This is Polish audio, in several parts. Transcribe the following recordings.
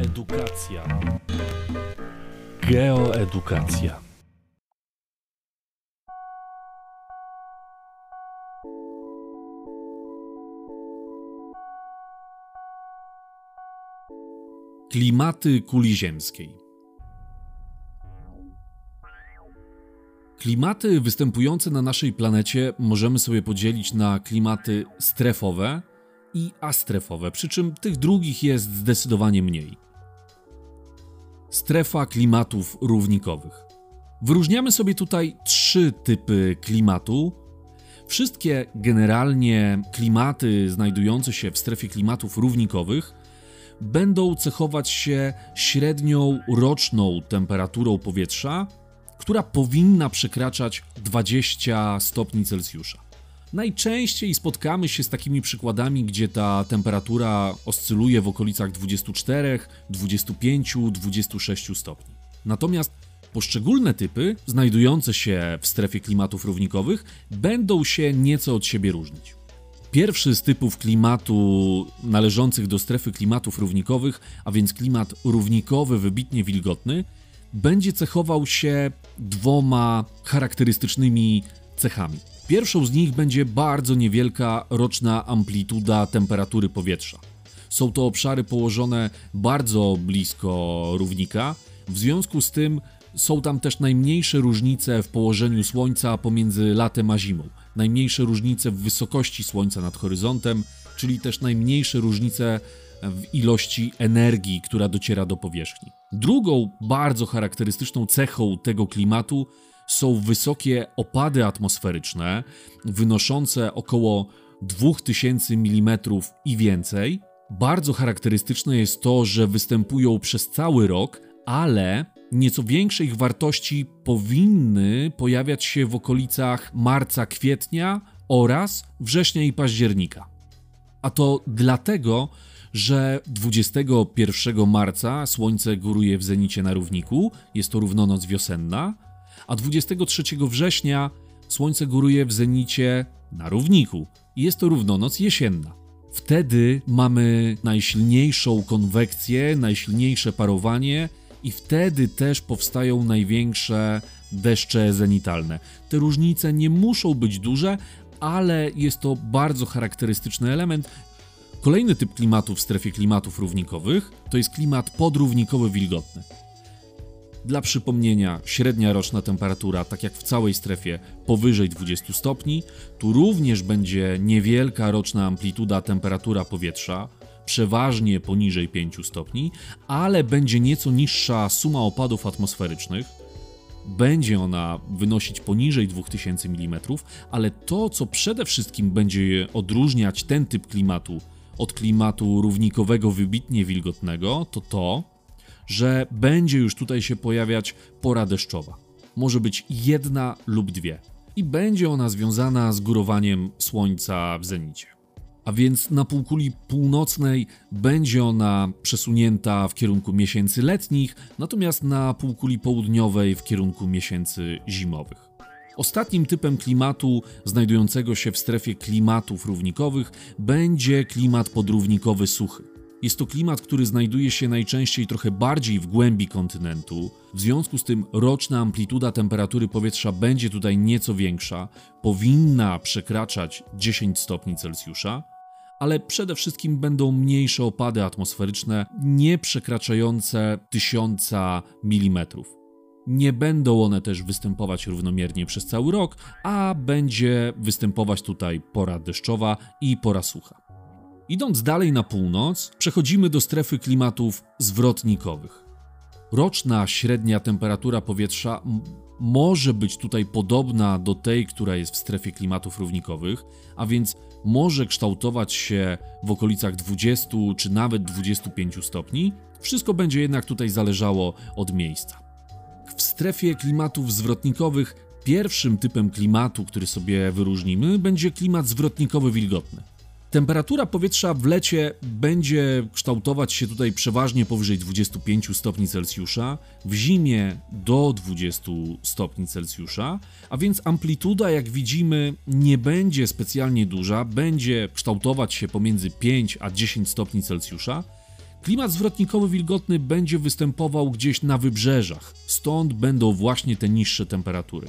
Edukacja. Geoedukacja. Klimaty kuli ziemskiej. Klimaty występujące na naszej planecie możemy sobie podzielić na klimaty strefowe i astrefowe, przy czym tych drugich jest zdecydowanie mniej. Strefa klimatów równikowych. Wyróżniamy sobie tutaj trzy typy klimatu. Wszystkie generalnie klimaty znajdujące się w strefie klimatów równikowych będą cechować się średnią roczną temperaturą powietrza, która powinna przekraczać 20 stopni Celsjusza. Najczęściej spotkamy się z takimi przykładami, gdzie ta temperatura oscyluje w okolicach 24, 25, 26 stopni. Natomiast poszczególne typy, znajdujące się w strefie klimatów równikowych, będą się nieco od siebie różnić. Pierwszy z typów klimatu należących do strefy klimatów równikowych, a więc klimat równikowy, wybitnie wilgotny, będzie cechował się dwoma charakterystycznymi cechami. Pierwszą z nich będzie bardzo niewielka roczna amplituda temperatury powietrza. Są to obszary położone bardzo blisko równika, w związku z tym są tam też najmniejsze różnice w położeniu Słońca pomiędzy latem a zimą, najmniejsze różnice w wysokości Słońca nad horyzontem, czyli też najmniejsze różnice w ilości energii, która dociera do powierzchni. Drugą bardzo charakterystyczną cechą tego klimatu są wysokie opady atmosferyczne, wynoszące około 2000 mm i więcej. Bardzo charakterystyczne jest to, że występują przez cały rok, ale nieco większe ich wartości powinny pojawiać się w okolicach marca, kwietnia oraz września i października. A to dlatego, że 21 marca Słońce góruje w zenicie na równiku, jest to równonoc wiosenna, a 23 września Słońce góruje w zenicie na równiku jest to równonoc jesienna. Wtedy mamy najsilniejszą konwekcję, najsilniejsze parowanie i wtedy też powstają największe deszcze zenitalne. Te różnice nie muszą być duże, ale jest to bardzo charakterystyczny element. Kolejny typ klimatu w strefie klimatów równikowych to jest klimat podrównikowy wilgotny. Dla przypomnienia, średnia roczna temperatura, tak jak w całej strefie, powyżej 20 stopni. Tu również będzie niewielka roczna amplituda temperatura powietrza, przeważnie poniżej 5 stopni, ale będzie nieco niższa suma opadów atmosferycznych. Będzie ona wynosić poniżej 2000 mm, ale to, co przede wszystkim będzie odróżniać ten typ klimatu od klimatu równikowego wybitnie wilgotnego, to to, że będzie już tutaj się pojawiać pora deszczowa. Może być jedna lub dwie. I będzie ona związana z górowaniem słońca w zenicie. A więc na półkuli północnej będzie ona przesunięta w kierunku miesięcy letnich, natomiast na półkuli południowej w kierunku miesięcy zimowych. Ostatnim typem klimatu znajdującego się w strefie klimatów równikowych będzie klimat podrównikowy suchy. Jest to klimat, który znajduje się najczęściej trochę bardziej w głębi kontynentu. W związku z tym roczna amplituda temperatury powietrza będzie tutaj nieco większa, powinna przekraczać 10 stopni Celsjusza, ale przede wszystkim będą mniejsze opady atmosferyczne, nie przekraczające 1000 mm. Nie będą one też występować równomiernie przez cały rok, a będzie występować tutaj pora deszczowa i pora sucha. Idąc dalej na północ, przechodzimy do strefy klimatów zwrotnikowych. Roczna średnia temperatura powietrza może być tutaj podobna do tej, która jest w strefie klimatów równikowych, a więc może kształtować się w okolicach 20 czy nawet 25 stopni. Wszystko będzie jednak tutaj zależało od miejsca. W strefie klimatów zwrotnikowych pierwszym typem klimatu, który sobie wyróżnimy, będzie klimat zwrotnikowy wilgotny. Temperatura powietrza w lecie będzie kształtować się tutaj przeważnie powyżej 25 stopni Celsjusza, w zimie do 20 stopni Celsjusza, a więc amplituda, jak widzimy, nie będzie specjalnie duża, będzie kształtować się pomiędzy 5 a 10 stopni Celsjusza. Klimat zwrotnikowy wilgotny będzie występował gdzieś na wybrzeżach, stąd będą właśnie te niższe temperatury.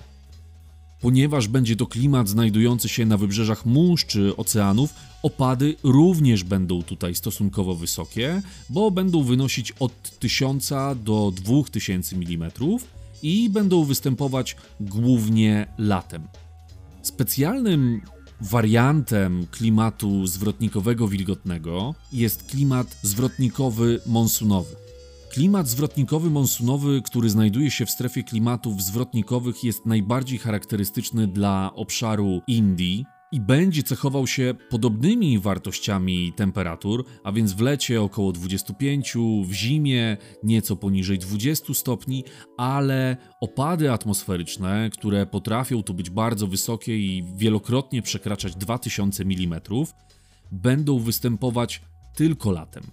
Ponieważ będzie to klimat znajdujący się na wybrzeżach mórz czy oceanów, opady również będą tutaj stosunkowo wysokie, bo będą wynosić od 1000 do 2000 mm i będą występować głównie latem. Specjalnym wariantem klimatu zwrotnikowego wilgotnego jest klimat zwrotnikowy monsunowy. Klimat zwrotnikowy monsunowy, który znajduje się w strefie klimatów zwrotnikowych, jest najbardziej charakterystyczny dla obszaru Indii, i będzie cechował się podobnymi wartościami temperatur, a więc w lecie około 25, w zimie nieco poniżej 20 stopni, ale opady atmosferyczne, które potrafią tu być bardzo wysokie i wielokrotnie przekraczać 2000 mm, będą występować tylko latem.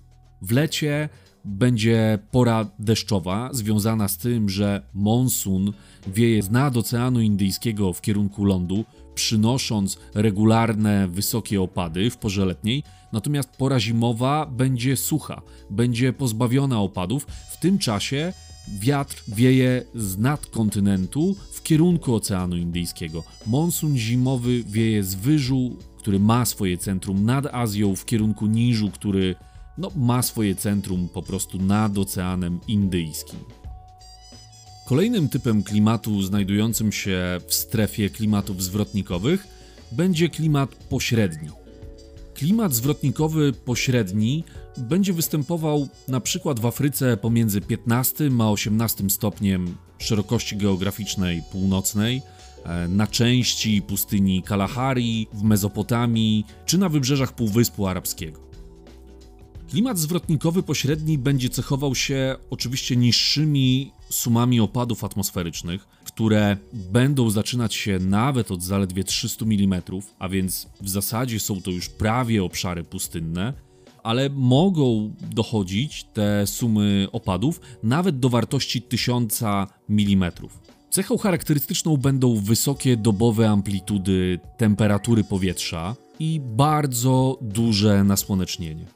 W lecie będzie pora deszczowa, związana z tym, że monsun wieje z nad Oceanu Indyjskiego w kierunku lądu, przynosząc regularne, wysokie opady w porze letniej, natomiast pora zimowa będzie sucha, będzie pozbawiona opadów. W tym czasie wiatr wieje z nad kontynentu w kierunku Oceanu Indyjskiego. Monsun zimowy wieje z wyżu, który ma swoje centrum nad Azją, w kierunku niżu, który no, ma swoje centrum po prostu nad Oceanem Indyjskim. Kolejnym typem klimatu znajdującym się w strefie klimatów zwrotnikowych będzie klimat pośredni. Klimat zwrotnikowy pośredni będzie występował na przykład w Afryce pomiędzy 15 a 18 stopniem szerokości geograficznej północnej, e, na części pustyni Kalahari, w Mezopotamii czy na wybrzeżach Półwyspu Arabskiego. Klimat zwrotnikowy pośredni będzie cechował się oczywiście niższymi sumami opadów atmosferycznych, które będą zaczynać się nawet od zaledwie 300 mm, a więc w zasadzie są to już prawie obszary pustynne, ale mogą dochodzić te sumy opadów nawet do wartości 1000 mm. Cechą charakterystyczną będą wysokie dobowe amplitudy temperatury powietrza i bardzo duże nasłonecznienie.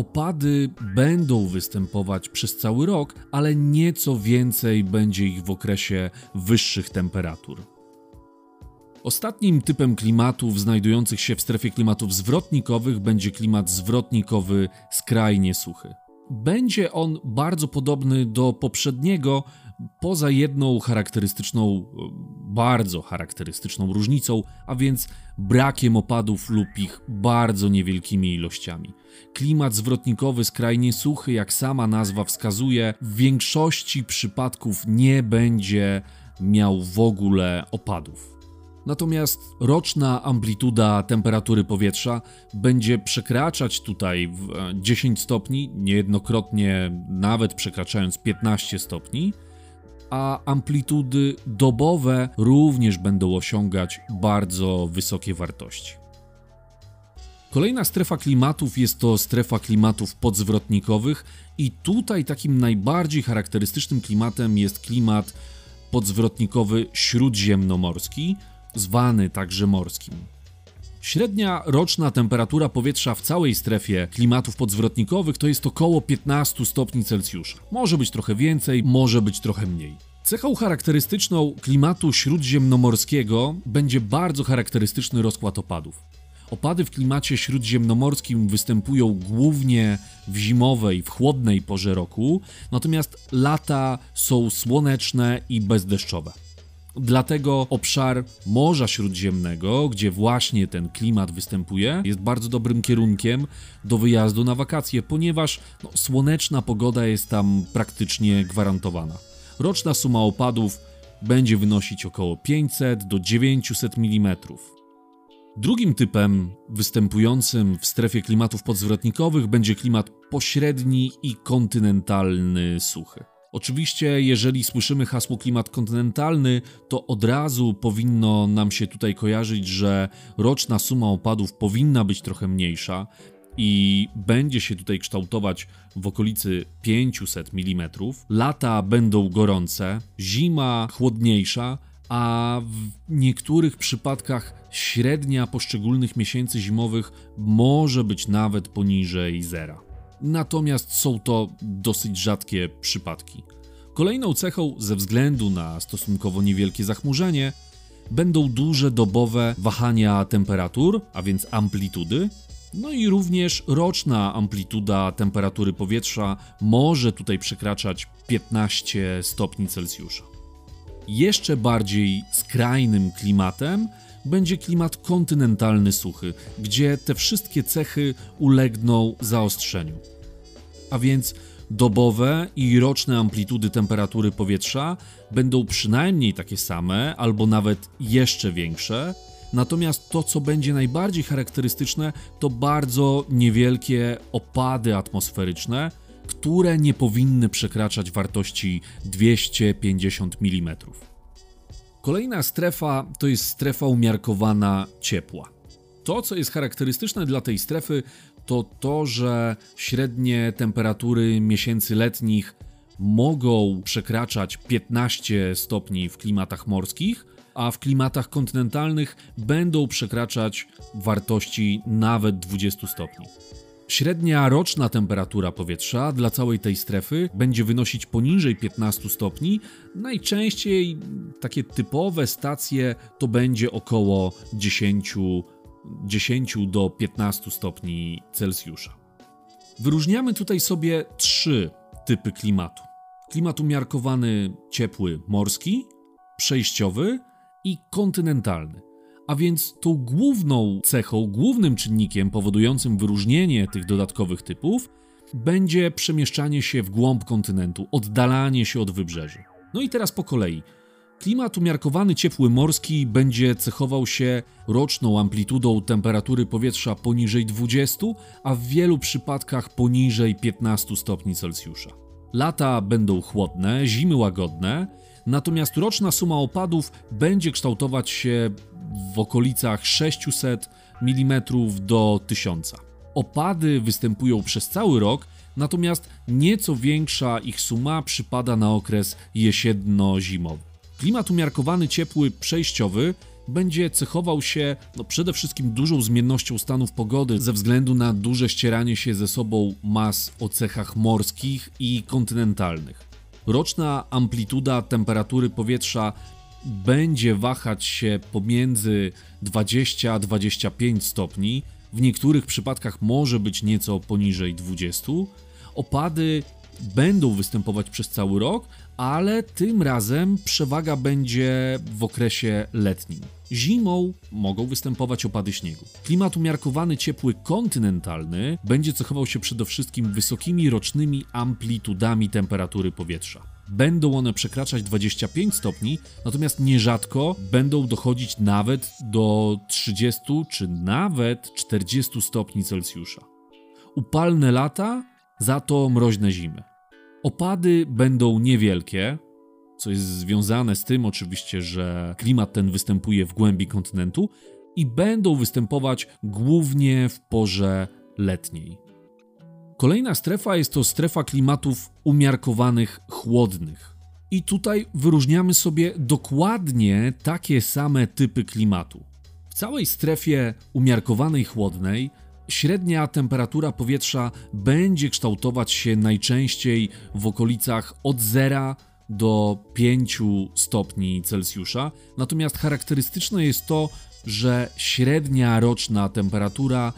Opady będą występować przez cały rok, ale nieco więcej będzie ich w okresie wyższych temperatur. Ostatnim typem klimatów znajdujących się w strefie klimatów zwrotnikowych będzie klimat zwrotnikowy skrajnie suchy. Będzie on bardzo podobny do poprzedniego, poza jedną charakterystyczną, bardzo charakterystyczną różnicą, a więc brakiem opadów lub ich bardzo niewielkimi ilościami. Klimat zwrotnikowy skrajnie suchy, jak sama nazwa wskazuje, w większości przypadków nie będzie miał w ogóle opadów. Natomiast roczna amplituda temperatury powietrza będzie przekraczać tutaj 10 e, stopni, niejednokrotnie nawet przekraczając 15 stopni, a amplitudy dobowe również będą osiągać bardzo wysokie wartości. Kolejna strefa klimatów jest to strefa klimatów podzwrotnikowych i tutaj takim najbardziej charakterystycznym klimatem jest klimat podzwrotnikowy śródziemnomorski, zwany także morskim. Średnia roczna temperatura powietrza w całej strefie klimatów podzwrotnikowych to jest około 15 stopni Celsjusza. Może być trochę więcej, może być trochę mniej. Cechą charakterystyczną klimatu śródziemnomorskiego będzie bardzo charakterystyczny rozkład opadów. Opady w klimacie śródziemnomorskim występują głównie w zimowej, w chłodnej porze roku, natomiast lata są słoneczne i bezdeszczowe. Dlatego obszar Morza Śródziemnego, gdzie właśnie ten klimat występuje, jest bardzo dobrym kierunkiem do wyjazdu na wakacje, ponieważ no, słoneczna pogoda jest tam praktycznie gwarantowana. Roczna suma opadów będzie wynosić około 500 do 900 mm. Drugim typem występującym w strefie klimatów podzwrotnikowych będzie klimat pośredni i kontynentalny suchy. Oczywiście, jeżeli słyszymy hasło klimat kontynentalny, to od razu powinno nam się tutaj kojarzyć, że roczna suma opadów powinna być trochę mniejsza i będzie się tutaj kształtować w okolicy 500 mm. Lata będą gorące, zima chłodniejsza, a w niektórych przypadkach średnia poszczególnych miesięcy zimowych może być nawet poniżej zera. natomiast są to dosyć rzadkie przypadki. Kolejną cechą, ze względu na stosunkowo niewielkie zachmurzenie, będą duże dobowe wahania temperatur, a więc amplitudy, no i również roczna amplituda temperatury powietrza może tutaj przekraczać 15 stopni Celsjusza. Jeszcze bardziej skrajnym klimatem będzie klimat kontynentalny suchy, gdzie te wszystkie cechy ulegną zaostrzeniu. A więc dobowe i roczne amplitudy temperatury powietrza będą przynajmniej takie same, albo nawet jeszcze większe. Natomiast to, co będzie najbardziej charakterystyczne, to bardzo niewielkie opady atmosferyczne, które nie powinny przekraczać wartości 250 mm. Kolejna strefa to jest strefa umiarkowana ciepła. To, co jest charakterystyczne dla tej strefy, to to, że średnie temperatury miesięcy letnich mogą przekraczać 15 stopni w klimatach morskich, a w klimatach kontynentalnych będą przekraczać wartości nawet 20 stopni. Średnia roczna temperatura powietrza dla całej tej strefy będzie wynosić poniżej 15 stopni. Najczęściej takie typowe stacje to będzie około 10, 10 do 15 stopni Celsjusza. Wyróżniamy tutaj sobie trzy typy klimatu. Klimat umiarkowany ciepły morski, przejściowy i kontynentalny. A więc tą główną cechą, głównym czynnikiem powodującym wyróżnienie tych dodatkowych typów będzie przemieszczanie się w głąb kontynentu, oddalanie się od wybrzeży. No i teraz po kolei. Klimat umiarkowany ciepły morski będzie cechował się roczną amplitudą temperatury powietrza poniżej 20, a w wielu przypadkach poniżej 15 stopni Celsjusza. Lata będą chłodne, zimy łagodne, natomiast roczna suma opadów będzie kształtować się w okolicach 600 mm do 1000. Opady występują przez cały rok, natomiast nieco większa ich suma przypada na okres jesienno-zimowy. Klimat umiarkowany ciepły przejściowy będzie cechował się no, przede wszystkim dużą zmiennością stanów pogody ze względu na duże ścieranie się ze sobą mas o cechach morskich i kontynentalnych. Roczna amplituda temperatury powietrza będzie wahać się pomiędzy 20 a 25 stopni, w niektórych przypadkach może być nieco poniżej 20. Opady będą występować przez cały rok, ale tym razem przewaga będzie w okresie letnim. Zimą mogą występować opady śniegu. Klimat umiarkowany ciepły kontynentalny będzie cechował się przede wszystkim wysokimi rocznymi amplitudami temperatury powietrza. Będą one przekraczać 25 stopni, natomiast nierzadko będą dochodzić nawet do 30 czy nawet 40 stopni Celsjusza. Upalne lata, za to mroźne zimy. Opady będą niewielkie, co jest związane z tym oczywiście, że klimat ten występuje w głębi kontynentu i będą występować głównie w porze letniej. Kolejna strefa jest to strefa klimatów umiarkowanych chłodnych. I tutaj wyróżniamy sobie dokładnie takie same typy klimatu. W całej strefie umiarkowanej chłodnej średnia temperatura powietrza będzie kształtować się najczęściej w okolicach od 0 do 5 stopni Celsjusza, natomiast charakterystyczne jest to, że średnia roczna temperatura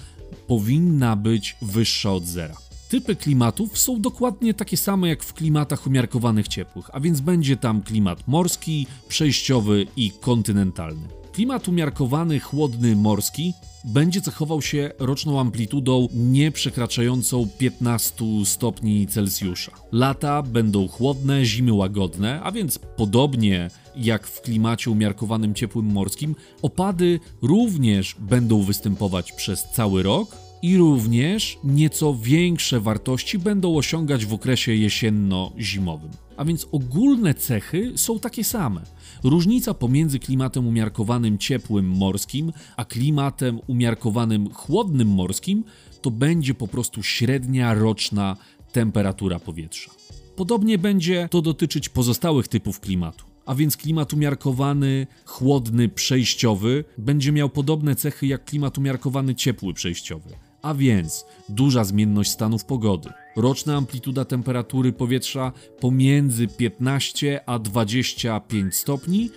powinna być wyższa od zera. Typy klimatów są dokładnie takie same jak w klimatach umiarkowanych ciepłych, a więc będzie tam klimat morski, przejściowy i kontynentalny. Klimat umiarkowany, chłodny, morski będzie cechował się roczną amplitudą nie przekraczającą 15 stopni Celsjusza. Lata będą chłodne, zimy łagodne, a więc podobnie jak w klimacie umiarkowanym ciepłym morskim, opady również będą występować przez cały rok, i również nieco większe wartości będą osiągać w okresie jesienno-zimowym. A więc ogólne cechy są takie same. Różnica pomiędzy klimatem umiarkowanym ciepłym morskim a klimatem umiarkowanym chłodnym morskim to będzie po prostu średnia roczna temperatura powietrza. Podobnie będzie to dotyczyć pozostałych typów klimatu. A więc klimat umiarkowany, chłodny, przejściowy będzie miał podobne cechy jak klimat umiarkowany ciepły przejściowy A więc duża zmienność stanów pogody, roczna amplituda temperatury powietrza pomiędzy 15 a 25 stopni,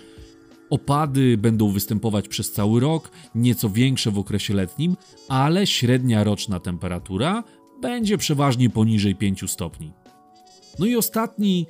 Opady będą występować przez cały rok, nieco większe w okresie letnim, ale średnia roczna temperatura będzie przeważnie poniżej 5 stopni. No i ostatni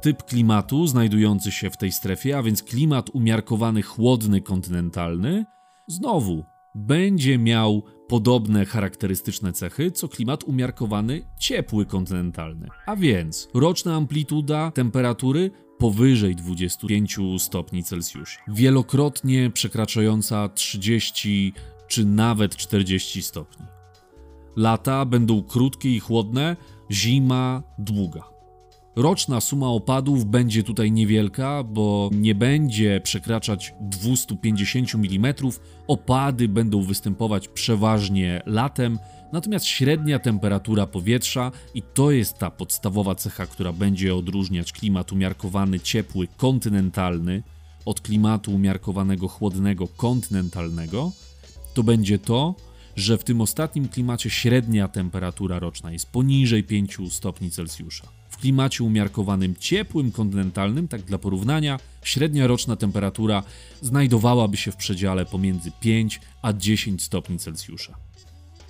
typ klimatu znajdujący się w tej strefie, a więc klimat umiarkowany chłodny kontynentalny, znowu będzie miał podobne charakterystyczne cechy co klimat umiarkowany ciepły kontynentalny. A więc roczna amplituda temperatury powyżej 25 stopni Celsjusza, wielokrotnie przekraczająca 30 czy nawet 40 stopni. Lata będą krótkie i chłodne, zima długa. Roczna suma opadów będzie tutaj niewielka, bo nie będzie przekraczać 250 mm. Opady będą występować przeważnie latem, natomiast średnia temperatura powietrza, i to jest ta podstawowa cecha, która będzie odróżniać klimat umiarkowany ciepły kontynentalny od klimatu umiarkowanego chłodnego kontynentalnego, to będzie to, że w tym ostatnim klimacie średnia temperatura roczna jest poniżej 5 stopni Celsjusza klimacie umiarkowanym ciepłym kontynentalnym, tak dla porównania, średnia roczna temperatura znajdowałaby się w przedziale pomiędzy 5 a 10 stopni Celsjusza.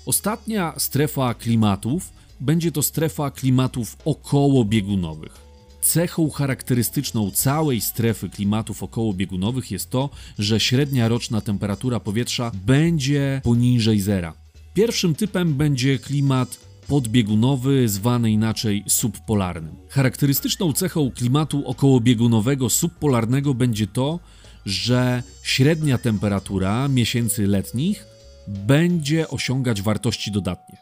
Ostatnia strefa klimatów będzie to strefa klimatów okołobiegunowych. Cechą charakterystyczną całej strefy klimatów okołobiegunowych jest to, że średnia roczna temperatura powietrza będzie poniżej zera. Pierwszym typem będzie klimat podbiegunowy, zwany inaczej subpolarnym. Charakterystyczną cechą klimatu okołobiegunowego subpolarnego będzie to, że średnia temperatura miesięcy letnich będzie osiągać wartości dodatnie.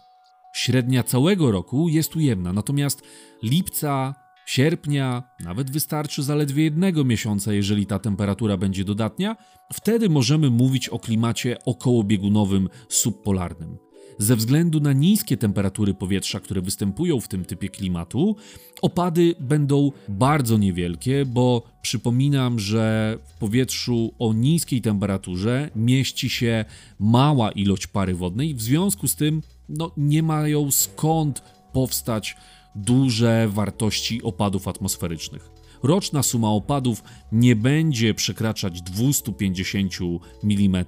Średnia całego roku jest ujemna, natomiast lipca, sierpnia, nawet wystarczy zaledwie jednego miesiąca, jeżeli ta temperatura będzie dodatnia, wtedy możemy mówić o klimacie okołobiegunowym subpolarnym. Ze względu na niskie temperatury powietrza, które występują w tym typie klimatu, opady będą bardzo niewielkie, bo przypominam, że w powietrzu o niskiej temperaturze mieści się mała ilość pary wodnej, w związku z tym no, nie mają skąd powstać duże wartości opadów atmosferycznych roczna suma opadów nie będzie przekraczać 250 mm.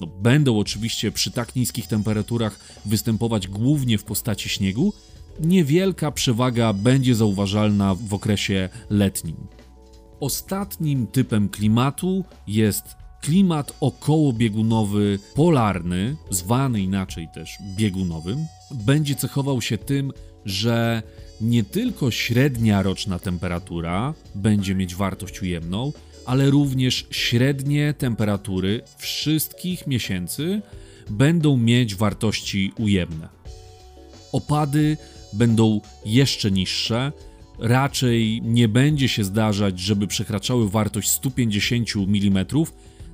No, będą oczywiście przy tak niskich temperaturach występować głównie w postaci śniegu. Niewielka przewaga będzie zauważalna w okresie letnim. Ostatnim typem klimatu jest klimat okołobiegunowy polarny, zwany inaczej też biegunowym. Będzie cechował się tym, że nie tylko średnia roczna temperatura będzie mieć wartość ujemną, ale również średnie temperatury wszystkich miesięcy będą mieć wartości ujemne. Opady będą jeszcze niższe, raczej nie będzie się zdarzać, żeby przekraczały wartość 150 mm,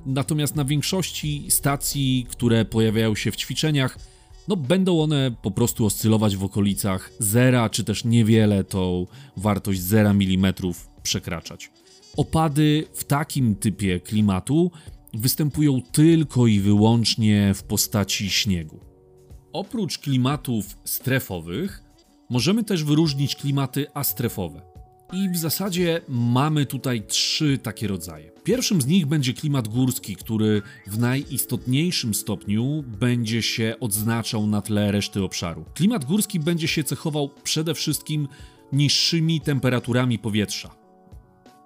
natomiast na większości stacji, które pojawiają się w ćwiczeniach, no będą one po prostu oscylować w okolicach zera, czy też niewiele tą wartość 0 mm przekraczać. Opady w takim typie klimatu występują tylko i wyłącznie w postaci śniegu. Oprócz klimatów strefowych, możemy też wyróżnić klimaty astrefowe. I w zasadzie mamy tutaj trzy takie rodzaje. Pierwszym z nich będzie klimat górski, który w najistotniejszym stopniu będzie się odznaczał na tle reszty obszaru. Klimat górski będzie się cechował przede wszystkim niższymi temperaturami powietrza.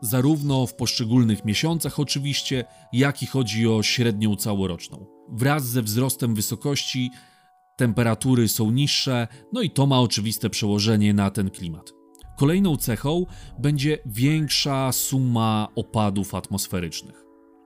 Zarówno w poszczególnych miesiącach, oczywiście, jak i chodzi o średnią całoroczną. Wraz ze wzrostem wysokości temperatury są niższe, no i to ma oczywiste przełożenie na ten klimat. Kolejną cechą będzie większa suma opadów atmosferycznych.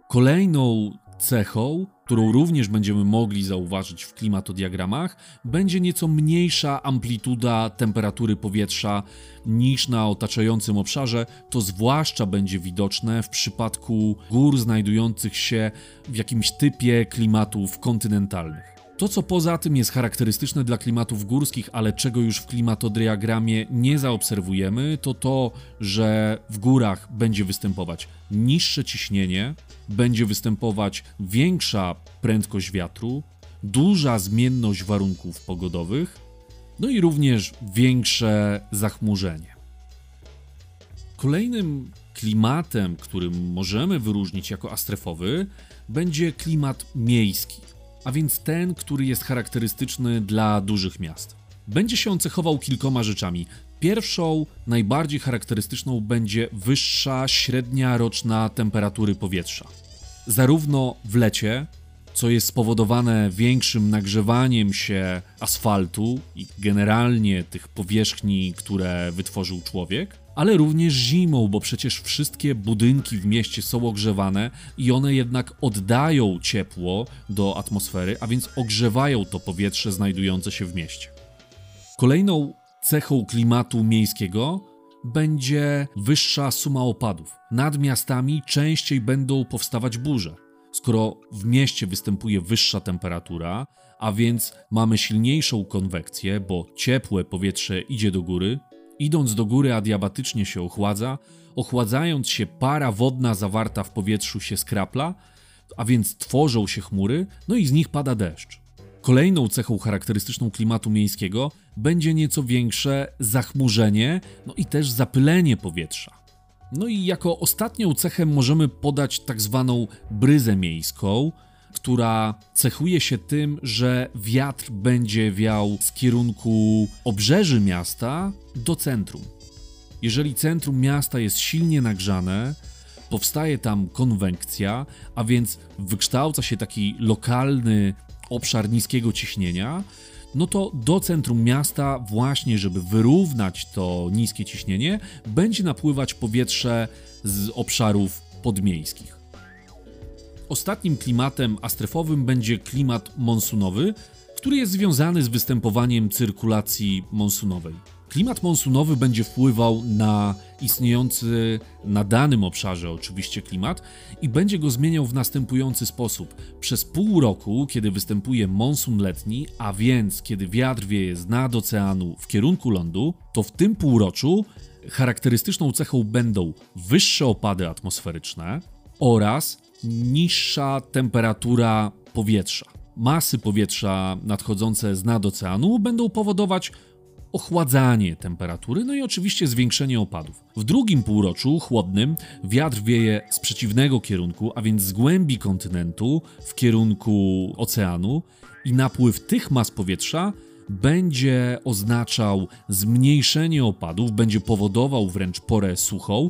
Kolejną cechą, którą również będziemy mogli zauważyć w klimatodiagramach, będzie nieco mniejsza amplituda temperatury powietrza niż na otaczającym obszarze. To zwłaszcza będzie widoczne w przypadku gór znajdujących się w jakimś typie klimatów kontynentalnych. To, co poza tym jest charakterystyczne dla klimatów górskich, ale czego już w klimatodiagramie nie zaobserwujemy, to to, że w górach będzie występować niższe ciśnienie, będzie występować większa prędkość wiatru, duża zmienność warunków pogodowych, no i również większe zachmurzenie. Kolejnym klimatem, który możemy wyróżnić jako astrefowy, będzie klimat miejski, a więc ten, który jest charakterystyczny dla dużych miast. Będzie się on cechował kilkoma rzeczami. Pierwszą, najbardziej charakterystyczną będzie wyższa średnia roczna temperatury powietrza. Zarówno w lecie, co jest spowodowane większym nagrzewaniem się asfaltu i generalnie tych powierzchni, które wytworzył człowiek, ale również zimą, bo przecież wszystkie budynki w mieście są ogrzewane i one jednak oddają ciepło do atmosfery, a więc ogrzewają to powietrze znajdujące się w mieście. Kolejną cechą klimatu miejskiego będzie wyższa suma opadów. Nad miastami częściej będą powstawać burze. Skoro w mieście występuje wyższa temperatura, a więc mamy silniejszą konwekcję, bo ciepłe powietrze idzie do góry, idąc do góry adiabatycznie się ochładza, ochładzając się para wodna zawarta w powietrzu się skrapla, a więc tworzą się chmury, no i z nich pada deszcz. Kolejną cechą charakterystyczną klimatu miejskiego będzie nieco większe zachmurzenie, no i też zapylenie powietrza. No i jako ostatnią cechę możemy podać tak zwaną bryzę miejską, która cechuje się tym, że wiatr będzie wiał z kierunku obrzeży miasta do centrum. Jeżeli centrum miasta jest silnie nagrzane, powstaje tam konwekcja, a więc wykształca się taki lokalny obszar niskiego ciśnienia, no to do centrum miasta, właśnie żeby wyrównać to niskie ciśnienie, będzie napływać powietrze z obszarów podmiejskich. Ostatnim klimatem astrefowym będzie klimat monsunowy, który jest związany z występowaniem cyrkulacji monsunowej. Klimat monsunowy będzie wpływał na istniejący na danym obszarze oczywiście klimat i będzie go zmieniał w następujący sposób. Przez pół roku, kiedy występuje monsun letni, a więc kiedy wiatr wieje z nad oceanu w kierunku lądu, to w tym półroczu charakterystyczną cechą będą wyższe opady atmosferyczne oraz niższa temperatura powietrza. Masy powietrza nadchodzące z nad oceanu będą powodować ochładzanie temperatury, no i oczywiście zwiększenie opadów. W drugim półroczu chłodnym wiatr wieje z przeciwnego kierunku, a więc z głębi kontynentu w kierunku oceanu i napływ tych mas powietrza będzie oznaczał zmniejszenie opadów, będzie powodował wręcz porę suchą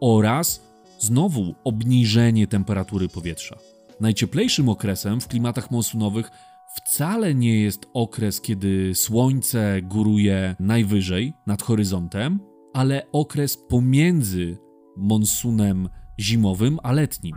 oraz znowu obniżenie temperatury powietrza. Najcieplejszym okresem w klimatach monsunowych wcale nie jest okres, kiedy słońce góruje najwyżej nad horyzontem, ale okres pomiędzy monsunem zimowym a letnim,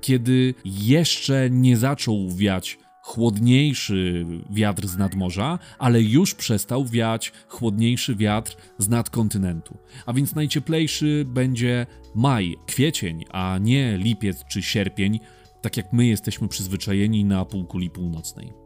kiedy jeszcze nie zaczął wiać chłodniejszy wiatr z nadmorza, ale już przestał wiać chłodniejszy wiatr z nadkontynentu. A więc najcieplejszy będzie maj, kwiecień, a nie lipiec czy sierpień, tak jak my jesteśmy przyzwyczajeni na półkuli północnej.